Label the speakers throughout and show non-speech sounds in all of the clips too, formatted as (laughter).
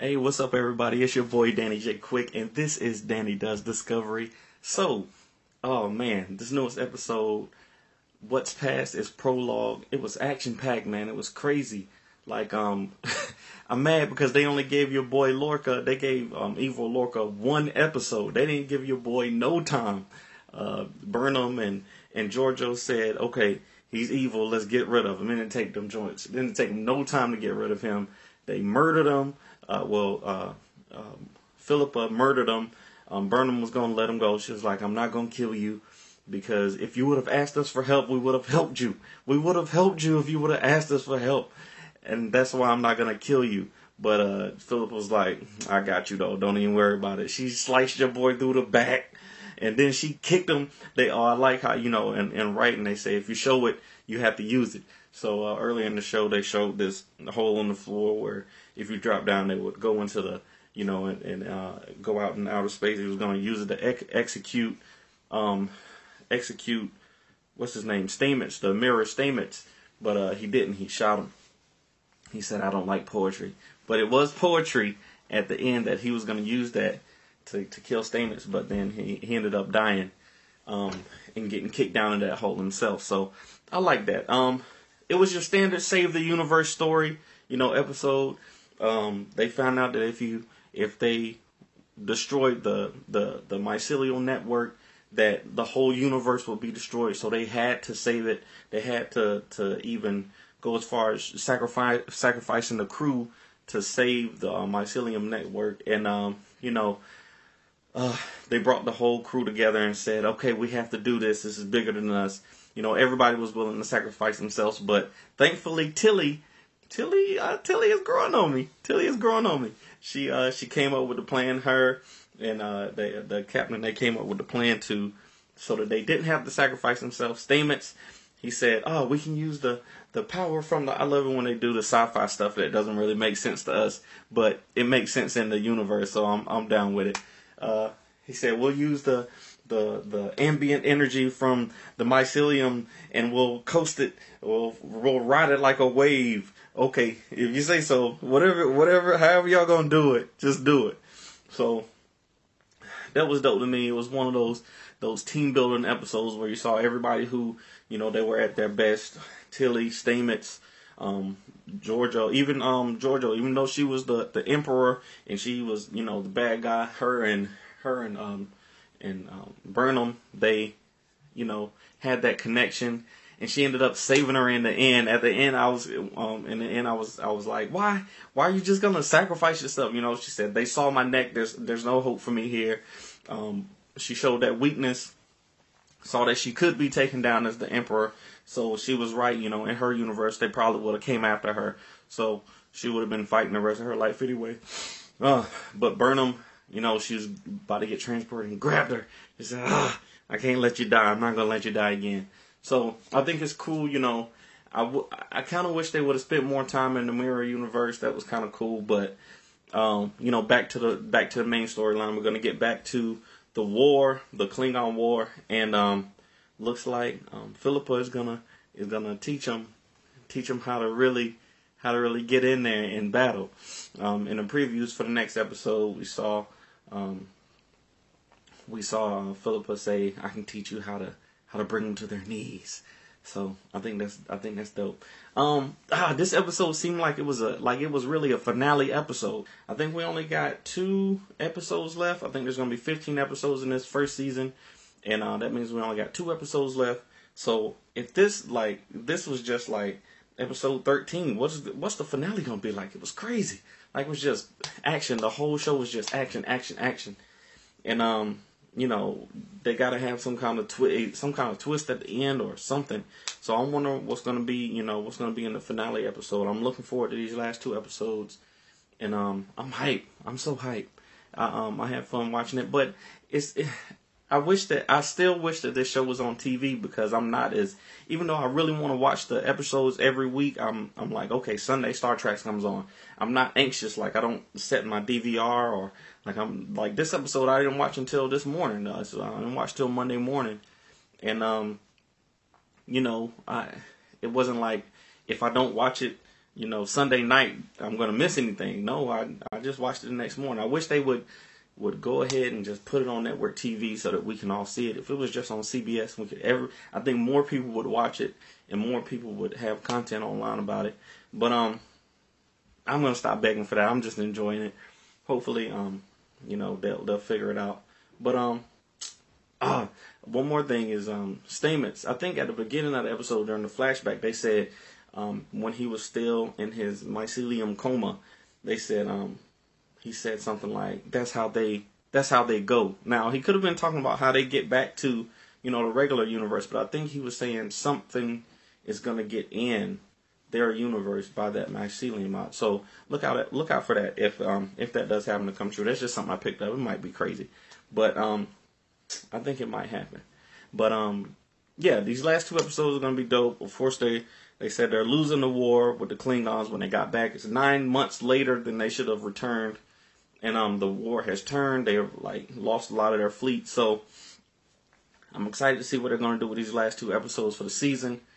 Speaker 1: Hey, what's up, everybody? It's your boy Danny J. Quick, and this is Danny Does Discovery. So, oh man, this newest episode, What's Past is prologue. It was action packed, man. It was crazy. Like, um, (laughs) I'm mad because they only gave your boy Lorca, they gave um, Evil Lorca one episode. They didn't give your boy no time. Uh, Burnham and, and Georgiou said, okay, he's evil, let's get rid of him. And then take them joints. It didn't take no time to get rid of him. They murdered him uh, well, uh, um, Philippa murdered him. Um, Burnham was going to let him go. She was like, I'm not going to kill you because if you would have asked us for help, we would have helped you. We would have helped you if you would have asked us for help. And that's why I'm not going to kill you. But uh, Philip was like, I got you though. Don't even worry about it. She sliced your boy through the back. And then she kicked him. They, oh, I like how, you know, and, in writing, they say if you show it, you have to use it. So uh, earlier in the show, they showed this hole in the floor where if you drop down, they would go into the, you know, and, and uh, go out in outer space. He was going to use it to ex- execute, um, execute, what's his name, Stamets, the mirror Stamets, but uh, he didn't. He shot him. He said, "I don't like poetry," but it was poetry at the end that he was going to use that to to kill Stamets, but then he he ended up dying. Um, and getting kicked down into that hole himself. So I like that. Um, it was your standard save the universe story, you know, episode. Um, they found out that if you if they destroyed the the the mycelial network, that the whole universe would be destroyed. So they had to save it. They had to to even go as far as sacrifice sacrificing the crew to save the uh, mycelium network. And um, you know, uh, they brought the whole crew together and said, "Okay, we have to do this. This is bigger than us." You know, everybody was willing to sacrifice themselves, but thankfully Tilly Tilly, uh, Tilly is growing on me. Tilly is growing on me. She uh, she came up with the plan. Her and uh, the the captain they came up with the plan to so that they didn't have to sacrifice themselves. Stamets, he said, "Oh, we can use the the power from the." I love it when they do the sci-fi stuff that doesn't really make sense to us, but it makes sense in the universe. So I'm I'm down with it. Uh, he said, "We'll use the." The, the ambient energy from the mycelium and we'll coast it we'll, we'll ride it like a wave okay, if you say so, whatever, whatever, however y'all gonna do it, just do it. So that was dope to me. It was one of those those team building episodes where you saw everybody who you know they were at their best. Tilly, Stamets, um, Georgiou, even um Georgiou, even though she was the the emperor and she was you know the bad guy, her and her and um and um, Burnham, they you know had that connection and she ended up saving her in the end. At the end, I was um, in the end, I was I was like, why why are you just gonna sacrifice yourself? You know, she said they saw my neck. There's there's no hope for me here. Um, she showed that weakness, saw that she could be taken down as the emperor. So she was right. You know, in her universe, they probably would have came after her. So she would have been fighting the rest of her life anyway. Uh, but Burnham, you know, she was about to get transported and grabbed her. She said, ah, I can't let you die. I'm not gonna let you die again. So I think it's cool, you know. I, w- I kind of wish they would have spent more time in the mirror universe. That was kind of cool, but um, you know, back to the back to the main storyline. We're gonna get back to the war, the Klingon war, and um, looks like um, Philippa is gonna is gonna teach them teach them how to really how to really get in there in battle. Um, in the previews for the next episode, we saw um, we saw uh, Philippa say, "I can teach you how to how to bring them to their knees. So I think that's I think that's dope. Um, ah, this episode seemed like it was a like it was really a finale episode. I think we only got two episodes left. I think there's gonna be 15 episodes in this first season, and uh, that means we only got two episodes left. So if this like this was just like episode 13, what's the, what's the finale gonna be like? It was crazy. Like it was just action. The whole show was just action, action, action, and um you know, they got to have some kind of twist, some kind of twist at the end or something. So I'm wondering what's to be, you know, what's to be in the finale episode. I'm looking forward to these last two episodes, and um, I'm hype. I'm so hype. I, um, I had fun watching it, but it's. It, I wish that I still wish that this show was on TV because I'm not as even though I really want to watch the episodes every week. I'm I'm like okay Sunday Star Trek comes on. I'm not anxious like I don't set my DVR or like I'm like this episode I didn't watch until this morning. Uh, so I didn't watch till Monday morning, and um, you know I it wasn't like if I don't watch it you know, Sunday night I'm gonna miss anything. No, I I just watched it the next morning. I wish they would would go ahead and just put it on network TV so that we can all see it. If it was just on CBS, we could ever. I think more people would watch it and more people would have content online about it. But um, I'm gonna stop begging for that. I'm just enjoying it. Hopefully, um, you know, they'll they'll figure it out. But um, ah, (clears throat) one more thing is um, Stamets. I think at the beginning of the episode during the flashback, they said um, when he was still in his mycelium coma, they said um, he said something like, "That's how they that's how they go." Now he could have been talking about how they get back to you know the regular universe, but I think he was saying something is going to get in their universe by that mycelium out. So look out look out for that if um if that does happen to come true. That's just something I picked up. It might be crazy, but um I think it might happen. But um yeah, these last two episodes are gonna be dope. Of course they they said they're losing the war with the Klingons when they got back. It's nine months later than they should have returned and um the war has turned. They've like lost a lot of their fleet, so I'm excited to see what they're going to do with these last two episodes for the season. (sighs)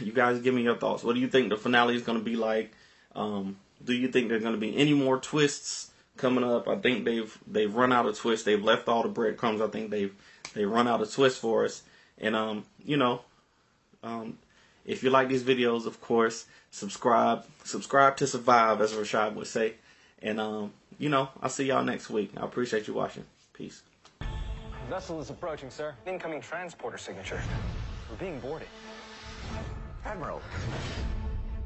Speaker 1: You guys, give me your thoughts. What do you think the finale is going to be like? Um, do you think there's going to be any more twists coming up? I think they've they've run out of twists. They've left all the breadcrumbs. I think they've they run out of twists for us. And um, you know, um, if you like these videos, of course, subscribe. Subscribe to survive, as Rashad would say. And, um, you know, I'll see y'all next week. I appreciate you watching. Peace.
Speaker 2: Vessel is approaching, sir.
Speaker 3: Incoming transporter signature.
Speaker 2: We're being boarded.
Speaker 3: Admiral.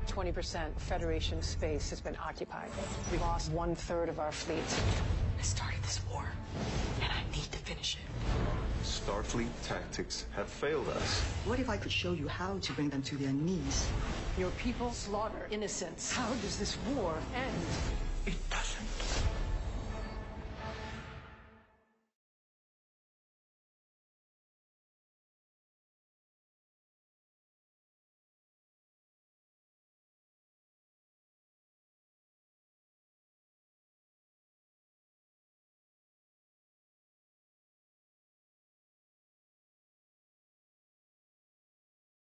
Speaker 4: 20% Federation space has been occupied. We lost one third of our fleet.
Speaker 5: I started this war, and I need to finish it.
Speaker 6: Starfleet tactics have failed us.
Speaker 5: What if I could show you how to bring them to their knees?
Speaker 4: Your people slaughter innocents. How does this war end? Estás